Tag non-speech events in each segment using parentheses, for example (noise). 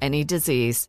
any disease.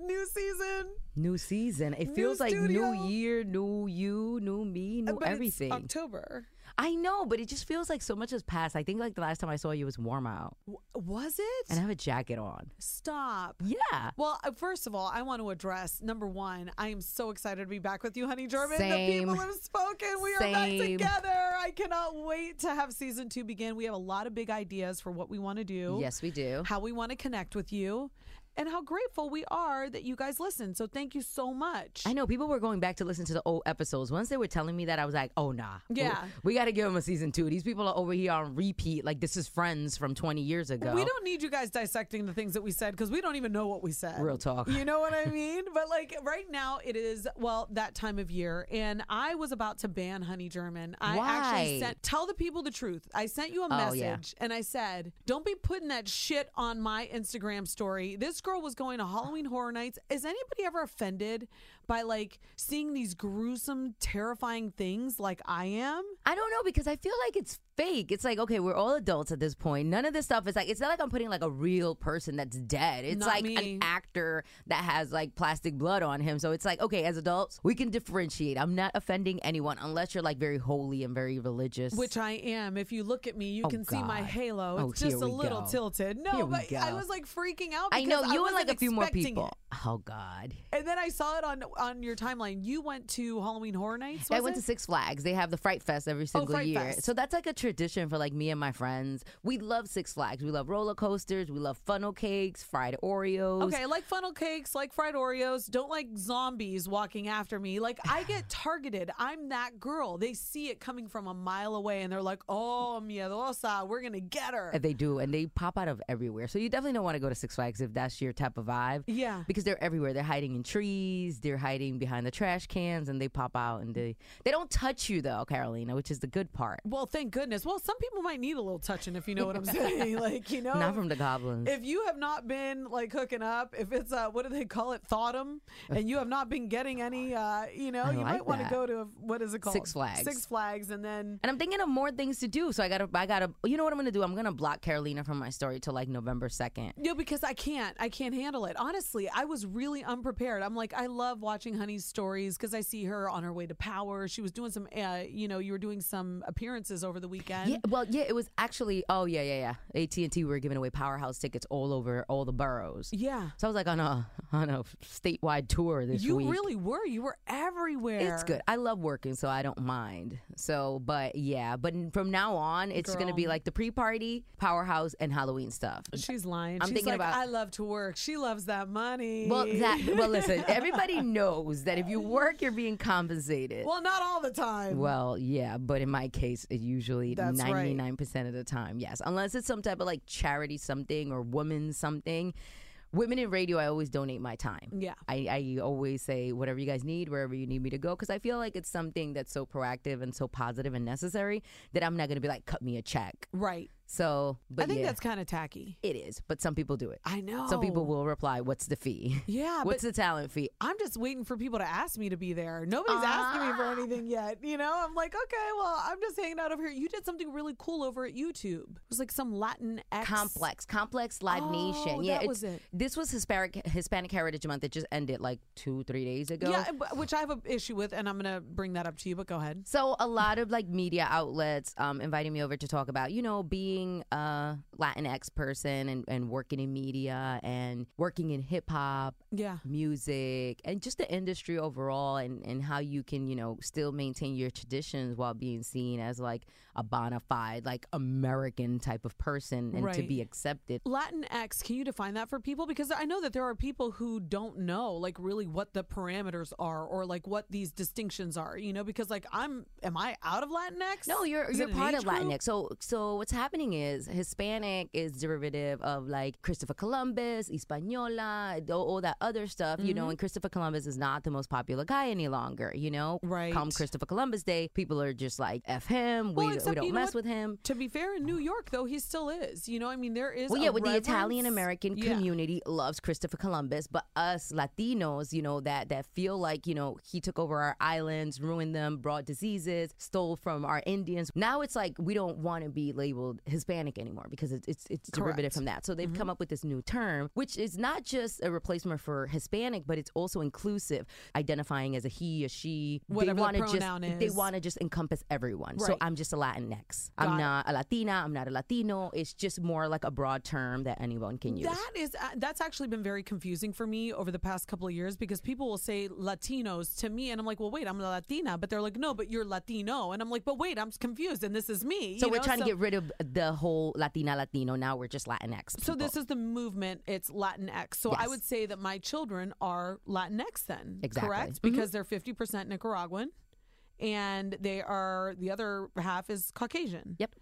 New season. New season. It New feels like studio. new year, new you, new me, new But it's everything. October. I know, but it just feels like so much has passed. I think like the last time I saw you was warm out, W- was it? and I have a jacket on. Stop. Yeah. Well, uh, first of all, I want to address number one. I am so excited to be back with you, honey German. Same. The people have spoken. We are back together. I cannot wait to have season two begin. We have a lot of big ideas for what we want to do. Yes, we do. How we want to connect with you, and how grateful we are that you guys listen. So thank you so much. I know people were going back to listen to the old episodes. Once they were telling me that, I was like, "Oh nah, Yeah. we, we got to give them a season two. These people are over here on repeat. Like this is Friends from 20 years ago. We don't need you guys dissecting the things that we said because we don't even know what we said. Real talk. You know what I (laughs) mean? but like right now, it is well that time of year, and I was about to ban Honey German. I actually Why? sent tell the people the truth. I sent you a Oh, message, yeah. and I said, "Don't be putting that shit on my Instagram story." This girl was going to Halloween Horror Nights. Is anybody ever offended by like seeing these gruesome, terrifying things like I am? I don't know because I feel like it's fake. It's like, okay, we're all adults at this point. None of this stuff is like, it's not like I'm putting like a real person that's dead. It's Not like me. an actor that has like plastic blood on him. So it's like, okay, as adults, we can differentiate. I'm not offending anyone unless you're like very holy and very religious. Which I am. If you look at me, you Oh, can see my God. halo. Oh, It's just a little go. tilted. No, but I was like freaking out. I know because you and wasn't like a few more people. it. Oh God. And then I saw it on on your timeline. You went to Halloween Horror Nights. I went it? to Six Flags. They have the Fright Fest every oh, single Fright year. Fest. So that's like a tradition for like me and my friends. We love Six Flags. We love roller coasters. We love funnel cakes, fried Oreos. Okay, like funnel cakes, like fried Oreos. Don't like zombies walking after me. Like I get (sighs) targeted. I'm that girl. They see it coming from a mile away, and they're like, "Oh, miedosa, we're gonna get her." And they do, and they pop out of everywhere. So you definitely don't want to go to Six Flags if that's your type of vibe. Yeah. Because they're everywhere. They're hiding in trees. They're hiding behind the trash cans, and they pop out and they they don't touch you though, Carolina, which is the good part. Well, thank goodness. Well, some people might need a little touching if you know what I'm saying. (laughs) like, you know, Not from the goblins. if you have not been like hooking up, if it's uh, what do they call it, thoughtum, and you have not been getting any, uh, you know, I you like might want to go to what is it called? Six Flags. Six Flags, and then And I'm thinking of more things to do. So I gotta, I gotta. You know what I'm gonna do? I'm gonna block Carolina from my story till like November second. Yeah, because I can't. I can't handle it. Honestly, I was really unprepared. I'm like, I love watching Honey's stories because I see her on her way to Power. She was doing some, uh, you know, you were doing some appearances over the weekend. Yeah, well, yeah, it was actually. Oh yeah, yeah, yeah. AT and T were giving away powerhouse tickets all over all the boroughs. Yeah. So I was like on a on a statewide tour this You week. You really were. You were everywhere. It's good. I love working, so I don't mind. So, but yeah, but from now on, it's going to be like the pre-party, powerhouse, and Halloween stuff. She's lying. I'm She's thinking like, about- I love to work. She loves that money. Well, that well, listen. Everybody (laughs) knows that if you work, you're being compensated. well, not all the time. Well, yeah, but in my case, it usually That's ninety nine percent of the time, yes. Unless it's some type of like charity something or woman something. Women in radio, I always donate my time. Yeah. I, I always say whatever you guys need, wherever you need me to go, because I feel like it's something that's so proactive and so positive and necessary that I'm not going to be like, cut me a check. right. So, but I think yeah, that's kind of tacky. it is. But some people do it. I know. Some people will reply, "What's the fee? Yeah, (laughs) What's the talent fee?" I'm just waiting for people to ask me to be there. Nobody's asking me Ah. for anything yet. You know, I'm like, okay, well, I'm just hanging out over here. You did something really cool over at YouTube. It was like some Latin X Complex, Complex Live Oh, Nation. Yeah, that was it. This was Hispanic Hispanic Heritage Month. It just ended like two, three days ago. Yeah, which I have an issue with, and I'm gonna bring that up to you. But go ahead. So a lot of like media outlets um, inviting me over to talk about, you know, being a Latinx person and, and working in media and working in hip hop, Yeah. music, and just the industry overall, and, and how you can, you know, still maintain your traditions while being seen as like a bona fide, like American type of person and to be accepted. Latinx, can you define that for people? Because I know that there are people who don't know, like, really what the parameters are or like what these distinctions are. You know, because like I'm, am I out of Latinx? No, you're Is you're part of group? Latinx. So so what's happening is Hispanic is derivative of like Christopher Columbus, Hispaniola, all, that other stuff, you Mm-hmm. know. And Christopher Columbus is not the most popular guy any longer, you know. Right. Come Christopher Columbus Day, people are just like f him. Well, we we except, don't you know mess what? with him. To be fair, in New York though, he still is. You know, I mean, there is. Well, yeah, with the Italian American Yeah. community loves Christopher Columbus, but us Latinos, you know, that that feel like you know he took over our islands, ruined them, brought diseases, stole from our Indians. Now it's like we don't want to be labeled Hispanic anymore because it's it's, it's derivative. Mm-hmm. from that. So they've come up with this new term, which is not just a replacement for Hispanic, but it's also inclusive, identifying as a he, a she. Whatever they the want to pronoun just they want to just encompass everyone. So I'm just a Latinx. Got I'm it. not a Latina. I'm not a Latino. It's just more like a broad term that anyone can use. That is uh, that's actually been very confusing for me over the past couple of years because people will say Latinos to me and I'm like, well, wait, I'm a Latina, but they're like, no, but you're Latino, and I'm like, but wait, I'm confused, and this is me. So you we're know? trying So- to get rid of the whole Latina Latino. Now we're just Latinx. So this is the movement. It's Latinx. So I would say that my children are Latinx then, Exactly. correct? Mhm. Because they're fifty percent Nicaraguan, and they are the other half is Caucasian. Yep.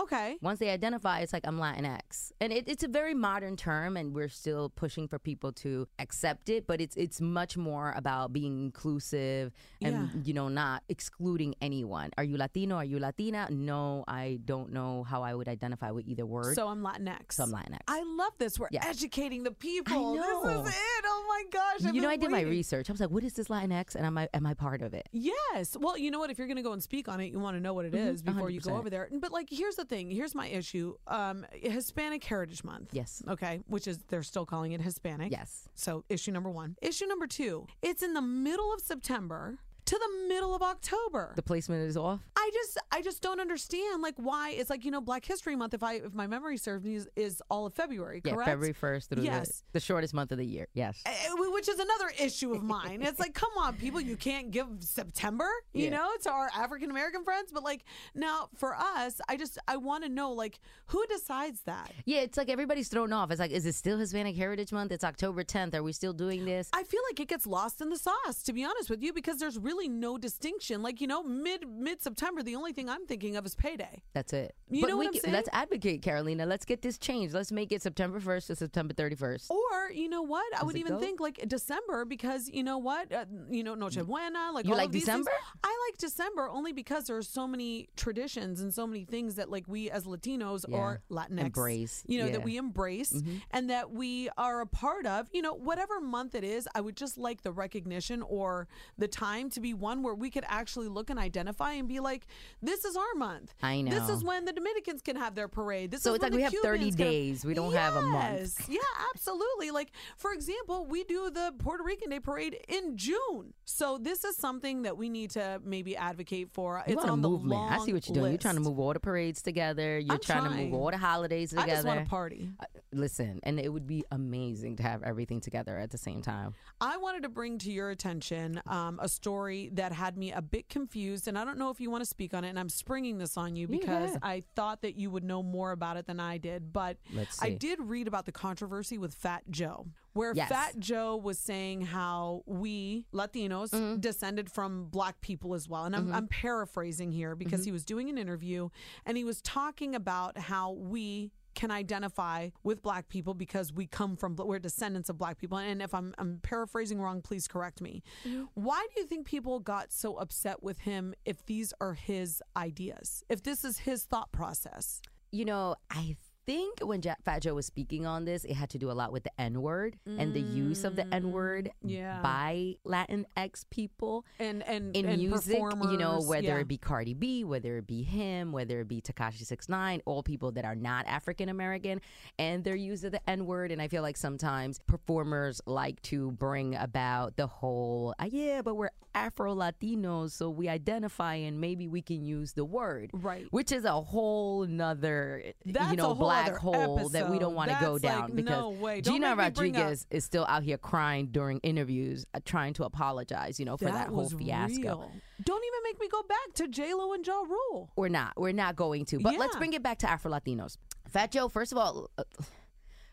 Okay. Once they identify, it's like I'm Latinx, and it, it's a very modern term, and we're still pushing for people to accept it. But it's it's much more about being inclusive and Yeah. you know not excluding anyone. Are you Latino? Are you Latina? No, I don't know how I would identify with either word. So I'm Latinx. So I'm Latinx. I love this. We're Yeah. educating the people. This is it. Oh my gosh. I've you know, I did my research. I was like, what is this Latinx, and am I am I part of it? Yes. Well, you know what? If you're going to go and speak on it, you want to know what it mm-hmm. is before you go 100%. over there. But like, here's the thing. Here's my issue. Um, Hispanic Heritage Month. Yes. Okay. Which is they're still calling it Hispanic. Yes. So issue number one. Issue number two. It's in the middle of September to the middle of October. The placement is off. I just I just don't understand like why it's like you know Black History Month if I if my memory serves me is, is all of February Yeah, correct February first through Yes. the, the shortest month of the year. Yes. Eh, which is another issue of mine. It's like, come on, people, you can't give September, you Yeah. know, to our African American friends. But like now, for us, I just I want to know like who decides that. Yeah, it's like everybody's thrown off. It's like, is it still Hispanic Heritage Month? It's October 10th. Are we still doing this? I feel like it gets lost in the sauce, to be honest with you, because there's really no distinction. Like you know, mid mid September, the only thing I'm thinking of is payday. That's it. You but know we what I'm can- let's advocate, Carolina. Let's get this changed. Let's make it September 1st to September 31st. Or you know what? I would even go? think like December because you know what? Uh, you know, Noche Buena, like You all like of these things. December? I like December only because there are so many traditions and so many things that like we as Latinos or Latinx Embrace, You know, yeah. that we embrace Mm-hmm. and that we are a part of. You know, whatever month it is, I would just like the recognition or the time to be one where we could actually look and identify and be like, this is our month. I know. This is when the Dominicans can have their parade. This So it's like we have 30 Cubans can- days. We don't have a month. Yeah, absolutely. Like, for example, we do the Puerto Rican Day Parade in June. So this is something that we need to maybe advocate for. You it's on the move, man. I see what you're doing. You're trying to move all the parades together. You're I'm trying, to move all the holidays together. I just want to party. Uh, Listen, and it would be amazing to have everything together at the same time. I wanted to bring to your attention um, a story that had me a bit confused, and I don't know if you want to speak on it. And I'm springing this on you because ahead. I thought that you would know more about it than I did. But I did read about the controversy with Fat Joe, where Yes. Fat Joe was saying how we Latinos Mm-hmm. descended from black people as well. And I'm, I'm paraphrasing here because Mm-hmm. he was doing an interview and he was talking about how we can identify with black people because we come from we're descendants of black people and if I'm I'm paraphrasing wrong please correct me. Mm-hmm. Why do you think people got so upset with him if these are his ideas? If this is his thought process? You know, I think when Fat Joe was speaking on this, it had to do a lot with the N word and the use of the N word yeah. by Latinx people. And and in and music, you know, whether yeah. it be Cardi B, whether it be him, whether it be Tekashi Six Nine, all people that are not African American, and their use of the N word. And I feel like sometimes performers like to bring about the whole, "Ah, yeah, but we're Afro Latinos, so we identify and maybe we can use the word, Right. Which is a whole nother, That's you know, whole black hole that we don't want to go That's like, down because no way. Don't Gina make me bring up- Rodriguez is still out here crying during interviews, uh, trying to apologize, you know, for that, whole fiasco. real. Don't even make me go back to J Lo and Ja Rule. We're not. We're not going to. But let's bring it back to Afro Latinos. Fat Joe, first of all, uh,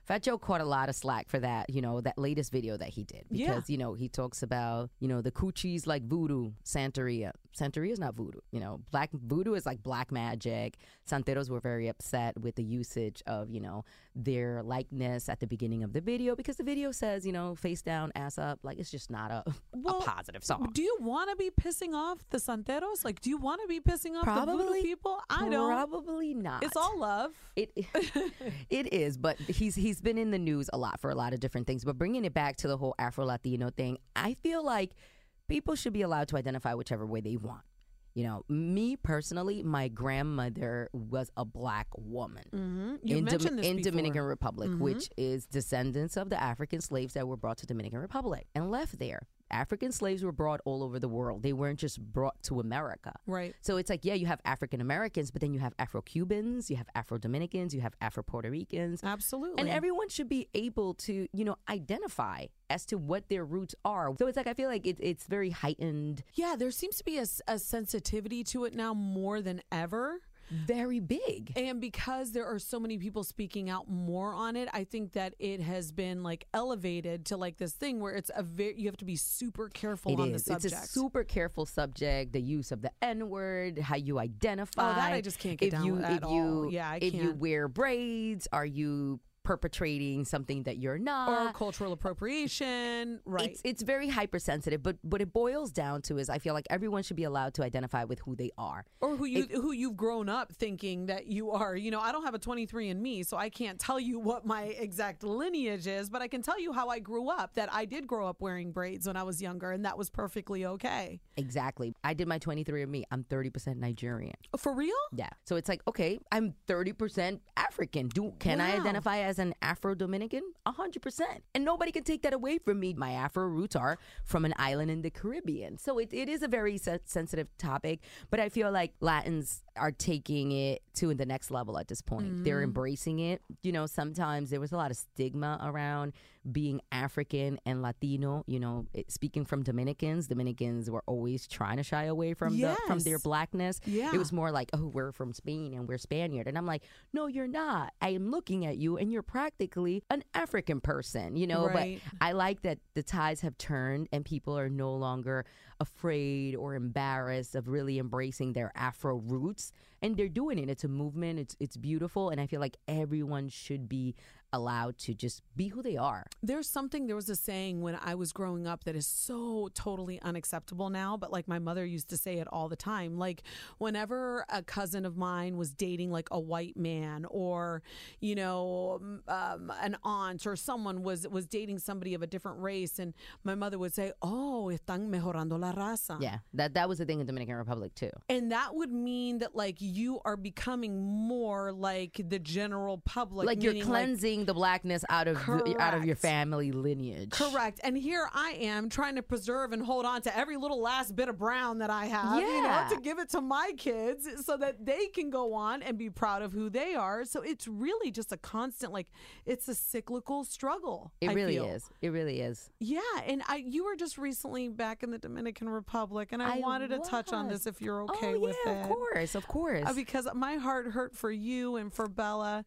Fat Joe caught a lot of slack for that, you know, that latest video that he did. Yeah. Because, you know, he talks about, you know, the coochies like voodoo, Santeria. Santeria is not voodoo. You know, black voodoo is like black magic. Santeros were very upset with the usage of, you know, their likeness at the beginning of the video because the video says, you know, face down, ass up. Like, it's just not a, Well, a positive song. Do you want to be pissing off the Santeros? Like, do you want to be pissing off the voodoo people? I don't. Probably not. It's all love. It (laughs) it is, but he's he's been in the news a lot for a lot of different things. But bringing it back to the whole Afro Latino thing, I feel like people should be allowed to identify whichever way they want. You know, me personally, my grandmother was a black woman Mm-hmm. In, Dom- in. Dominican Republic, which is descendants of the African slaves that were brought to Dominican Republic and left there. African slaves were brought all over the world. They weren't just brought to America. Right. So it's like, yeah, you have African Americans, but then you have Afro Cubans, you have Afro Dominicans, you have Afro Puerto Ricans. Absolutely. And everyone should be able to, you know, identify as to what their roots are. So it's like, I feel like it, it's very heightened, yeah, there seems to be a sensitivity to it now more than ever. Very big. And because there are so many people speaking out more on it, I think that it has been like elevated to like this thing where it's a very you have to be super careful It on is. the It's a super careful subject. The use of the N word, how you identify. Oh, that I just can't get if down you, with if at you, all. Yeah, I if you can't. wear braids, are you perpetrating something that you're not? or cultural appropriation, right? It's it's very hypersensitive, but what it boils down to is I feel like everyone should be allowed to identify with who they are. or who you who you've grown up thinking that you are. You know, I don't have a 23 and me, so I can't tell you what my exact lineage is, but I can tell you how I grew up. That I did grow up wearing braids when I was younger, and that was perfectly okay. Exactly. I did my 23 and me. I'm 30% Nigerian. For real? Yeah. So it's like, okay, I'm 30% African. Do can I identify as an Afro Dominican? 100%. And nobody can take that away from me. My Afro roots are from an island in the Caribbean. So it, it is a very se- sensitive topic, but I feel like Latins are taking it to the next level at this point. They're mm. embracing it. You know, sometimes there was a lot of stigma around being African and Latino, you know, it, speaking from Dominicans, Dominicans were always trying to shy away from the from their blackness. Yeah. It was more like, oh, we're from Spain and we're Spaniard. And I'm like, no, you're not. I am looking at you and you're practically an African person, you know? Right. But I like that the tides have turned and people are no longer afraid or embarrassed of really embracing their Afro roots. And they're doing it. It's a movement. It's it's beautiful. And I feel like everyone should be allowed to just be who they are. There's something, there was a saying when I was growing up that is so totally unacceptable now, but like my mother used to say it all the time. Like, whenever a cousin of mine was dating like a white man or, you know, um, an aunt or someone was, was dating somebody of a different race, and my mother would say, Oh, están mejorando la raza. Yeah, that that was the thing in Dominican Republic too. And that would mean that like you are becoming more like the general public. Like you're meaning, like, cleansing the blackness out of the, out of your family lineage. Correct. And here I am trying to preserve and hold on to every little last bit of brown that I have, you know, Yeah. to give it to my kids so that they can go on and be proud of who they are. So it's really just a constant, like, it's a cyclical struggle. It I really feel. is. It really is. Yeah. And I, you were just recently back in the Dominican Republic, and I, I wanted to touch on this if you're okay oh, with yeah, it. of course, of course. Uh, because my heart hurt for you and for Bella.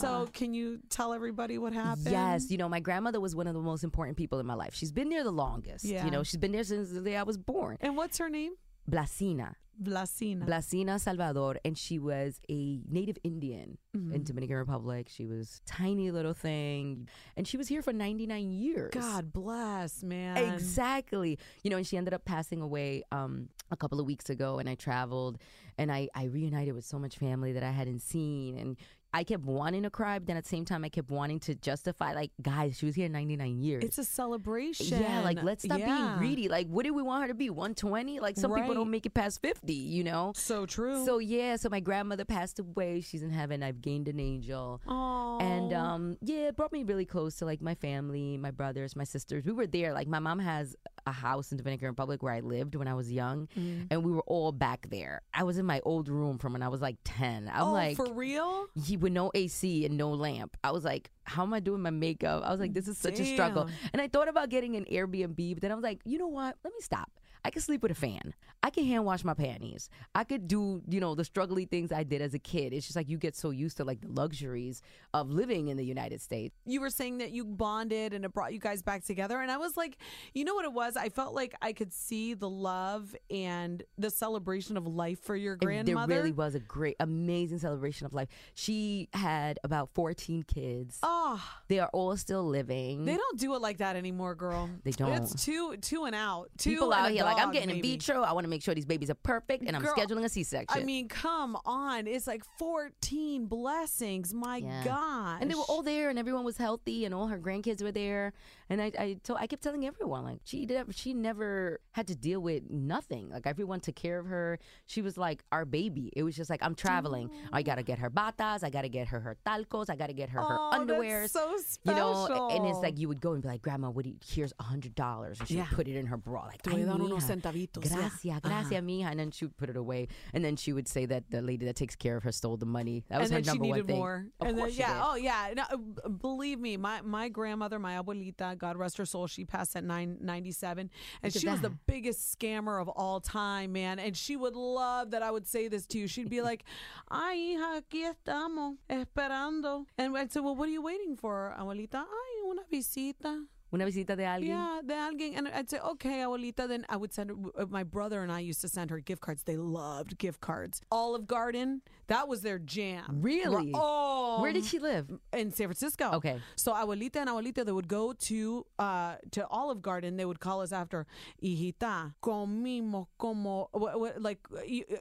So can you tell everybody what happened? Yes, you know, my grandmother was one of the most important people in my life. She's been there the longest. Yeah. You know, she's been there since the day I was born. And what's her name? Blasina. Blasina. Blasina Salvador, and she was a native Indian Mm-hmm. in Dominican Republic. She was tiny little thing, and she was here for 99 years. God bless, man. Exactly. You know, and she ended up passing away um, a couple of weeks ago, and I traveled and I, I reunited with so much family that I hadn't seen. And I kept wanting to cry, but then at the same time, I kept wanting to justify, like, guys, she was here 99 years. It's a celebration. yeah, like let's stop Yeah. being greedy. Like, what do we want her to be? 120? Like, some people Right. don't make it past 50, you know? So true. So, yeah, so my grandmother passed away. She's in heaven. I've gained an angel. Aww. And um, yeah, it brought me really close to like my family, my brothers, my sisters. We were there. Like my mom has a house in Dominican Republic where I lived when I was young, Mm. and we were all back there. I was in my old room from when I was like ten. I'm oh, like, for real? he with no AC and no lamp. I was like, how am I doing my makeup? I was like, this is such a struggle. And I thought about getting an Airbnb, but then I was like, you know what? Let me stop. I can sleep with a fan. I can hand wash my panties. I could do, you know, the struggly things I did as a kid. It's just like you get so used to like the luxuries of living in the United States. You were saying that you bonded and it brought you guys back together. And I was like, you know what it was? I felt like I could see the love and the celebration of life for your grandmother. There really was a great, amazing celebration of life. She had about 14 kids. Oh, They are all still living. they don't do it like that anymore, girl. They don't. It's two, two and out. Two People and out here like, I'm getting maybe. in vitro. I want to make sure these babies are perfect, and I'm Girl, scheduling a C-section. I mean, come on. It's like 14 blessings. My Yeah. gosh. And they were all there, and everyone was healthy, and all her grandkids were there. And I, I, told, I kept telling everyone, like she did, she never had to deal with nothing. Like everyone took care of her. She was like our baby. It was just like I'm traveling. I gotta get her batas. I gotta get her her talcos. I gotta get her her Oh, that's underwears. so You know, and it's like you would go and be like, Grandma, what do you, here's a hundred dollars, and she Yeah. put it in her bra, like, Te voy a "Ay, dar unos centavitos." Yeah. Gracias, gracias, mija. And then she would put it away, and then she would say that the lady that takes care of her stole the money. That was and her number one needed thing. more. Of and course then, she yeah, did. oh yeah. No, believe me, my my grandmother, my abuelita, God rest her soul, she passed at nine ninety seven, and she was the biggest scammer of all time, man. And she would love that I would say this to you. She'd be like, (laughs) "Ay, hija, aquí estamos esperando," and I'd say, "Well, what are you waiting for, abuelita?" Ay, una visita. Una visita de alguien. Yeah, de alguien. And I'd say, okay, abuelita. Then I would send her, uh, my brother and I used to send her gift cards. They loved gift cards. Olive Garden, that was their jam. Really? Oh. Where did she live? In San Francisco. Okay. So abuelita and abuelita, they would go to uh to Olive Garden. They would call us after, hijita, comimos como, like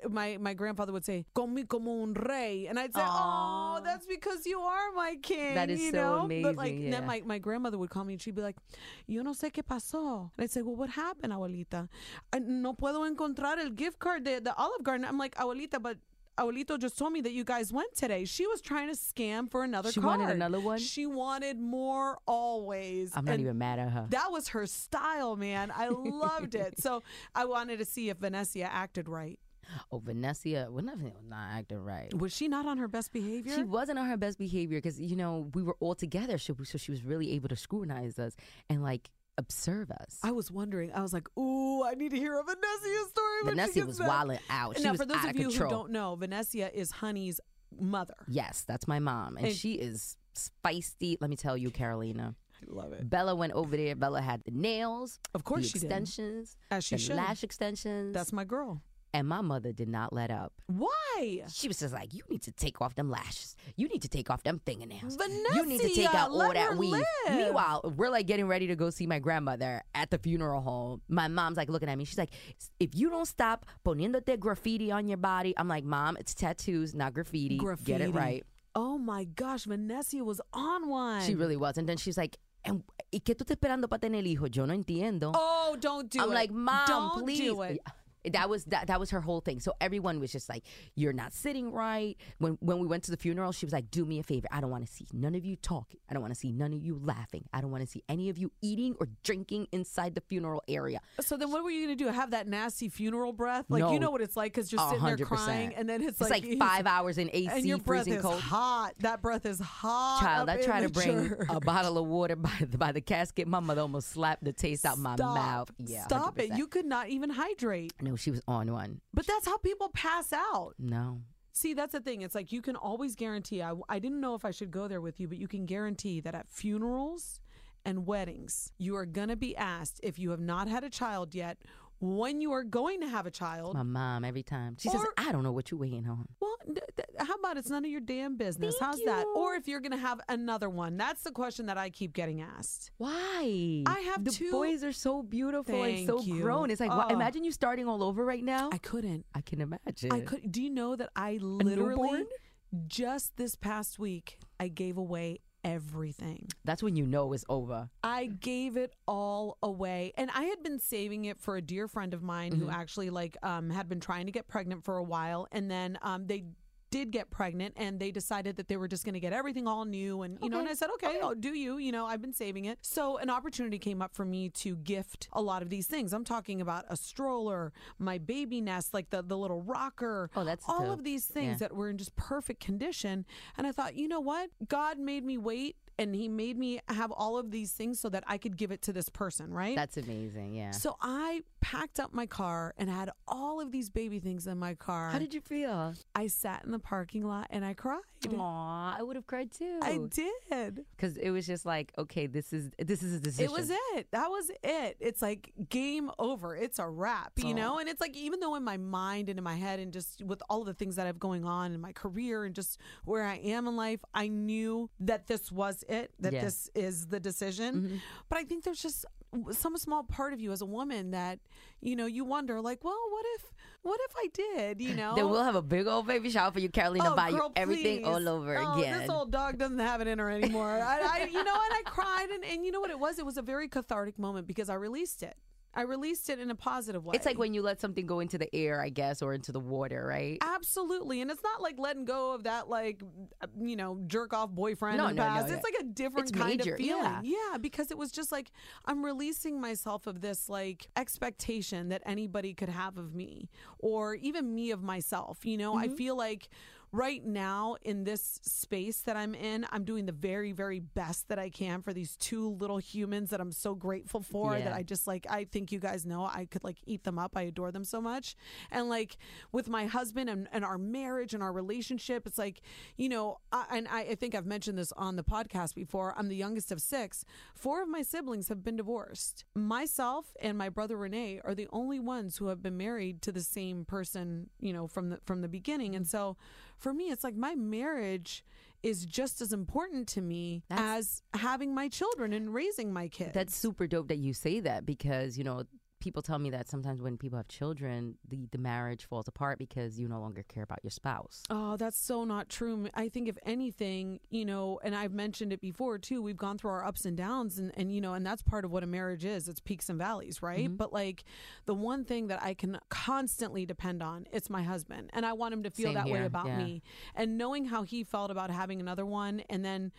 my my grandfather would say, comí como un rey, and I'd say, Aw. oh, that's because you are my king. That is you so know? But like yeah. then my my grandmother would call me and she'd be like, yo no sé qué pasó. And I'd say, well, what happened, abuelita? "I no puedo encontrar el gift card de the Olive Garden. I'm like, abuelita, but. Abuelito just told me that you guys went today. She was trying to scam for another She card. wanted another one? She wanted more always. I'm not And even mad at her. That was her style, man. I (laughs) loved it. So I wanted to see if Vanessa acted right. Oh, Vanessa, well, not, not acting right. Was she not on her best behavior? She wasn't on her best behavior because you know we were all together, so, so she was really able to scrutinize us and like observe us. I was wondering. I was like, "Ooh, I need to hear a Vanessa story." Vanessa was wilding out. She now, was for those of of you who don't know, Vanessa is Honey's mother. yes, that's my mom, and, And- she is feisty. Let me tell you, Carolina. I love it. Bella went over there. Bella had the nails, Of course the she did. extensions, As she the should. lash extensions. That's my girl. And my mother did not let up. Why? She was just like, "You need to take off them lashes. You need to take off them fingernails. Vanessa, you need to take out all that weave." live. Meanwhile, we're like getting ready to go see my grandmother at the funeral home. My mom's like looking at me. She's like, "If you don't stop poniendo poniéndote graffiti on your body," I'm like, "Mom, it's tattoos, not graffiti. graffiti. Get it right." Oh my gosh, Vanessa was on one. She really was. And then she's like, "And ¿y qué tú estás esperando para tener hijo? Yo no entiendo." Oh, don't do I'm it. like, Mom, don't please. do it. That was that, that was her whole thing. So everyone was just like, "You're not sitting right." When when we went to the funeral, she was like, "Do me a favor. I don't want to see none of you talking. I don't want to see none of you laughing. I don't want to see any of you eating or drinking inside the funeral area." So then, what were you gonna do? Have that nasty funeral breath? Like No. you know what it's like because you're sitting there crying, and then it's, It's like, like, five hours in AC, and your breath freezing is cold. hot. That breath is hot. Child, I tried to bring church. a bottle of water by the, by the casket. My mother almost slapped the taste out my mouth. Yeah, Stop it. 100%. You could not even hydrate. No, she was on one. But that's how people pass out. No. See, that's the thing. It's like you can always guarantee. I, I didn't know if I should go there with you, but you can guarantee that at funerals and weddings, you are going to be asked if you have not had a child yet, when you are going to have a child. My mom every time. She says, I don't know what you're waiting on. Well, th- th- how about it's none of your damn business? Thank How's that? Or if you're going to have another one. That's the question that I keep getting asked. Why? I have the two- boys are so beautiful and so you. grown. It's like Oh. imagine you starting all over right now. I couldn't. I can imagine. I could. Do you know that I literally just this past week I gave away everything. That's when you know it's over. I gave it all away. And I had been saving it for a dear friend of mine who actually like um had been trying to get pregnant for a while and then um they did get pregnant and they decided that they were just going to get everything all new and you know and I said okay, oh, do you you know I've been saving it so an opportunity came up for me to gift a lot of these things I'm talking about a stroller my baby nest like the the little rocker Oh, that's all dope. of these things Yeah. that were in just perfect condition and I thought you know what God made me wait and he made me have all of these things so that I could give it to this person, right? That's amazing. Yeah. so I packed up my car and had all of these baby things in my car. How did you feel? I sat in the parking lot and I cried. Aw, I would have cried too. I did. Because it was just like, okay, this is this is a decision. It was it. That was it. It's like game over. It's a wrap, you know? And it's like, even though in my mind and in my head and just with all of the things that I have going on in my career and just where I am in life, I knew that this was it, that Yeah. this is the decision. Mm-hmm. But I think there's just some small part of you as a woman that, you know, you wonder, like, well, what if, what if I did, you (laughs) know? Then we'll have a big old baby shower for you, Carolina. Oh, buy you Oh, everything please. all over oh, again. This old dog doesn't have it in her anymore. I, I, you know, and I (laughs) cried, and, and you know what it was? It was a very cathartic moment because I released it. I released it in a positive way. It's like when you let something go into the air, I guess, or into the water, right? Absolutely. And it's not like letting go of that, like, uh, you know, jerk off boyfriend No, no, past. no. It's like a different It's kind major, of feeling. yeah. Yeah, because it was just like I'm releasing myself of this, like, expectation that anybody could have of me or even me of myself. You know, I Mm-hmm. feel like right now in this space that I'm in, I'm doing the very, very best that I can for these two little humans that I'm so grateful for that I just like, I think you guys know I could like eat them up. I adore them so much. And like with my husband and, and our marriage and our relationship, it's like, you know, I, and I, I think I've mentioned this on the podcast before. I'm the youngest of six. Four of my siblings have been divorced. Myself and my brother Renee are the only ones who have been married to the same person, you know, from the from the beginning. And so for me, it's like my marriage is just as important to me That's- as having my children and raising my kids. That's super dope that you say that because, you know, people tell me that sometimes when people have children, the, the marriage falls apart because you no longer care about your spouse. Oh, that's so not true. I think if anything, you know, and I've mentioned it before too, we've gone through our ups and downs and, and you know, and that's part of what a marriage is. It's peaks and valleys, right? Mm-hmm. But like the one thing that I can constantly depend on, it's my husband. And I want him to feel Same that way about yeah. me. And knowing how he felt about having another one and then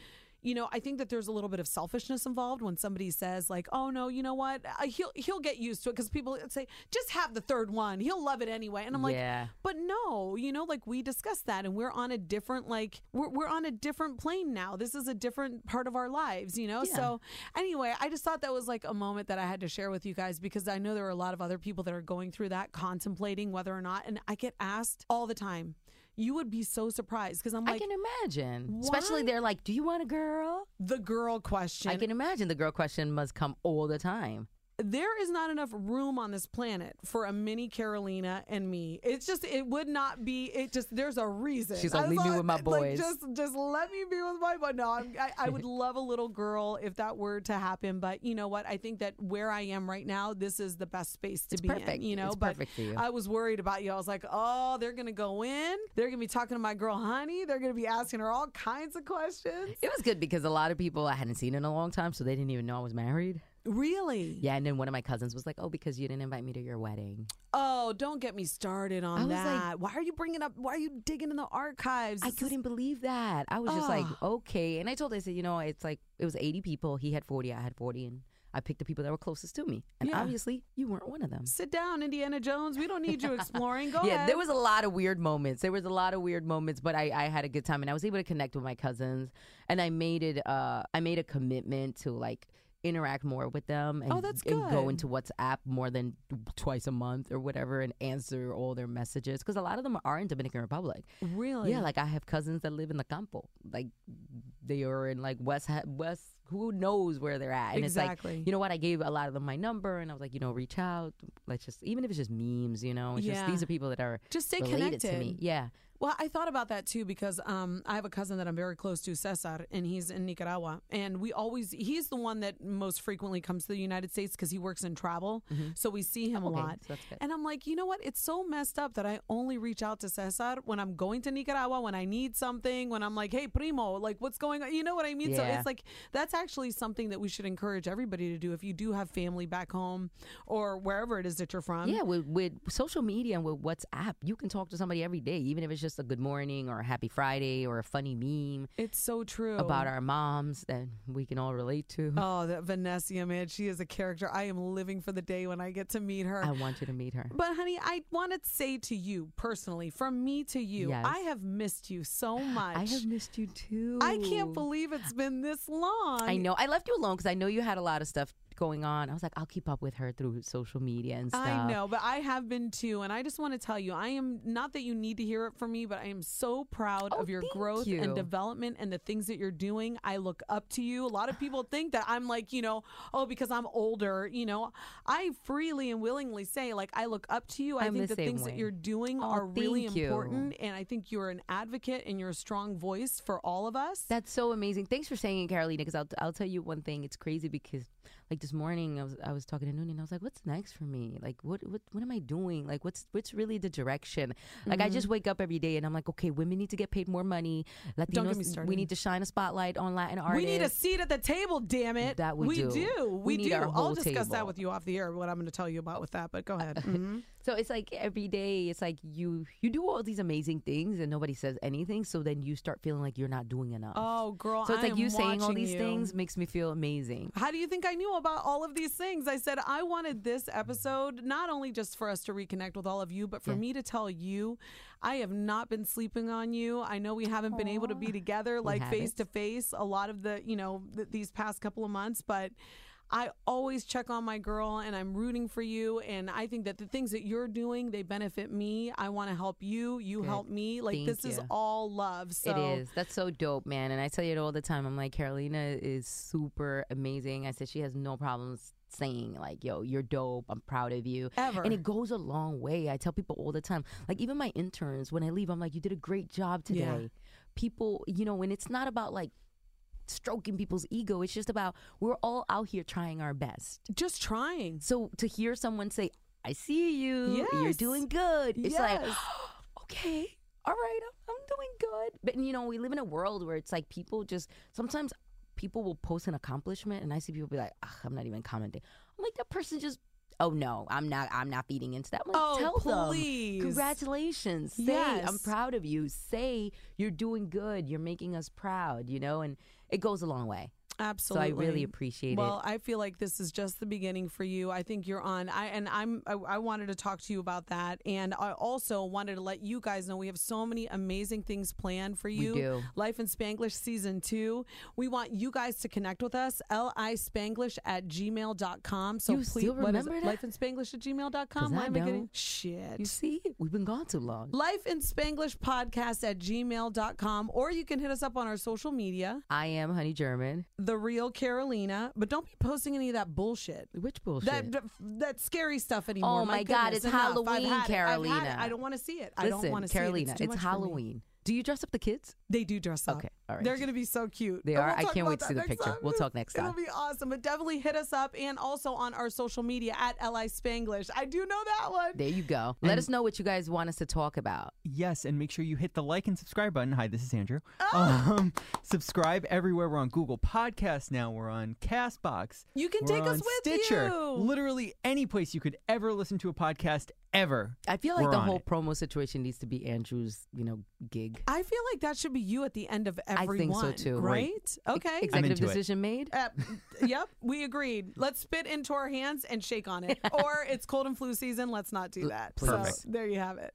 you know, I think that there's a little bit of selfishness involved when somebody says like, "Oh no, you know what? Uh, He'll he'll get used to it" because people say, "Just have the third one. He'll love it anyway." And I'm like, Yeah. but no, you know, like we discussed that and we're on a different like we're we're on a different plane now. This is a different part of our lives, you know? So anyway, I just thought that was like a moment that I had to share with you guys because I know there are a lot of other people that are going through that, contemplating whether or not and I get asked all the time. You would be so surprised because I'm like, I can imagine. Especially they're like, do you want a girl? the girl question. I can imagine the girl question must come all the time. There is not enough room on this planet for a mini Carolina and me. It's just it would not be. It just there's a reason. She's like, "Leave me with my like, boys." just just let me be with my boy. No, I'm, I, I would (laughs) love a little girl if that were to happen. But you know what? I think that where I am right now, this is the best space to It's be perfect. in. You know, It's but perfect for you. I was worried about you. I was like, oh, they're gonna go in. They're gonna be talking to my girl, honey. They're gonna be asking her all kinds of questions. It was good because a lot of people I hadn't seen in a long time, so they didn't even know I was married. Really? Yeah, and then one of my cousins was like, "Oh, because you didn't invite me to your wedding." Oh, don't get me started on I was like- that. why are you bringing up? Why are you digging in the archives? I couldn't believe that. I was just like, okay. And I told her, I said, you know, it's like it was 80 people. He had 40, I had 40, and I picked the people that were closest to me. And Yeah. obviously, you weren't one of them. Sit down, Indiana Jones. We don't need you exploring. Go (laughs) yeah, ahead. there was a lot of weird moments. There was a lot of weird moments, but I, I had a good time, and I was able to connect with my cousins, and I made it. Uh, I made a commitment to like interact more with them oh, and, Oh, that's and go into WhatsApp more than twice a month or whatever and answer all their messages because a lot of them are in Dominican Republic. really. Yeah, like I have cousins that live in the campo. Like they are in like West West. Who knows where they're at? And Exactly. it's like, you know what? I gave a lot of them my number, and I was like, you know, reach out. Let's just, even if it's just memes, you know, it's Yeah. just these are people that are Just stay related to me. Yeah. Well, I thought about that too because um, I have a cousin that I'm very close to, Cesar, and he's in Nicaragua. And we always, he's the one that most frequently comes to the United States because he works in travel. So we see him a Okay, lot. so. And I'm like, you know what? It's so messed up that I only reach out to Cesar when I'm going to Nicaragua, when I need something, when I'm like, hey, primo, like what's going on? You know what I mean? So it's like, that's actually something that we should encourage everybody to do if you do have family back home or wherever it is that you're from. Yeah, with, with social media and with WhatsApp, you can talk to somebody every day, even if it's just a good morning or a happy Friday or a funny meme It's so true. about our moms that we can all relate to. (laughs) Oh, that Vanessa, man, she is a character. I am living for the day when I get to meet her. I want you to meet her. but honey, I want to say to you personally, from me to you, Yes. I have missed you so much. (gasps) I have missed you too. I can't believe it's been this long. I know. I left you alone because I know you had a lot of stuff going on. I was like, I'll keep up with her through social media and stuff. I know, but I have been too, and I just want to tell you, I am not that you need to hear it from me, but I am so proud Oh, of your growth you. and development and the things that you're doing. I look up to you. A lot of people (sighs) think that I'm like, you know, oh, because I'm older. You know, I freely and willingly say, like, I look up to you. I I'm think the the, things that you're doing Oh, are really you. important, and I think you're an advocate and you're a strong voice for all of us. That's so amazing. Thanks for saying it, Carolina. Because I'll I'll tell you one thing. It's crazy because like this morning I was I was talking to Noonie and I was like, what's next for me? Like what what what am I doing? Like what's what's really the direction? Like I Mm-hmm. just wake up every day and I'm like, okay, women need to get paid more money. Latinos, Don't get me started. we need to shine a spotlight on Latin artists. We need a seat at the table, damn it. That we do. do. We We, do. I'll discuss that with you off the air. What I'm going to tell you about with that. But go ahead. Mhm. So it's like every day, it's like you you do all these amazing things and nobody says anything. So then you start feeling like you're not doing enough. Oh, girl. so it's I like you saying all these you. things makes me feel amazing. How do you think I knew about all of these things? I said I wanted this episode not only just for us to reconnect with all of you, but for Yeah. me to tell you I have not been sleeping on you. I know we haven't been able to be together like face to face a lot of the, you know, th- these past couple of months, but I always check on my girl and I'm rooting for you and I think that the things that you're doing, they benefit me. I want to help you, you Good. help me. Like Thank this is all love. So It is. That's so dope, man. And I tell you it all the time. I'm like, Carolina is super amazing. I said she has no problems saying like, yo, you're dope. I'm proud of you. Ever. And it goes a long way. I tell people all the time. Like even my interns, when I leave, I'm like, you did a great job today. Yeah. People, you know, and it's not about like stroking people's ego. It's just about we're all out here trying our best. just trying. So to hear someone say, I see you, you're doing good. It's like, Yes. (gasps) okay, all right, I'm, I'm doing good. But you know, we live in a world where it's like people just sometimes people will post an accomplishment, and I see people be like, I'm not even commenting. I'm like, that person just. Oh no, I'm not. I'm not feeding into that. I'm like, Oh, tell please. them, congratulations. Say, I'm proud of you. Say you're doing good. You're making us proud. You know, and it goes a long way. Absolutely. So I really appreciate well, it. Well, I feel like this is just the beginning for you. I think you're on. I and I'm. I, I wanted to talk to you about that, and I also wanted to let you guys know we have so many amazing things planned for you. Life in Spanglish season two. We want you guys to connect with us. Li Spanglish at gmail.com. So You please, still what is remember? Life in Spanglish at gmail.com. Why I am I getting shit? You see, we've been gone too long. Life in Spanglish podcast at gmail.com, or you can hit us up on our social media. I am Honey German. The real Carolina, but don't be posting any of that bullshit. Which bullshit? That, that that scary stuff anymore. Oh my God, goodness, it's enough. Halloween, had it. I've it. Carolina. I don't want to see it. I don't want to Carolina, see it. It's, too much for me. Halloween. Do you dress up the kids? They do dress up. Okay, all right. They're going to be so cute. They And are. we'll I can't wait to see the picture. time. We'll talk next time. It'll be awesome. But definitely hit us up and also on our social media at Li Spanglish. I do know that one. There you go. Let And- us know what you guys want us to talk about. Yes, and make sure you hit the like and subscribe button. Hi, this is Andrew. Ah! Um, (laughs) subscribe everywhere. We're on Google Podcasts now. We're on Castbox. You can We're take us with Stitcher. you. Literally any place you could ever listen to a podcast ever. I feel like We're the whole it. promo situation needs to be Andrew's, you know, gig. I feel like that should be you at the end of every I think so too. Right? Okay. Executive into it. decision made. Uh, (laughs) yep, we agreed. Let's spit into our hands and shake on it. (laughs) or it's cold and flu season. Let's not do that. Perfect. So there you have it.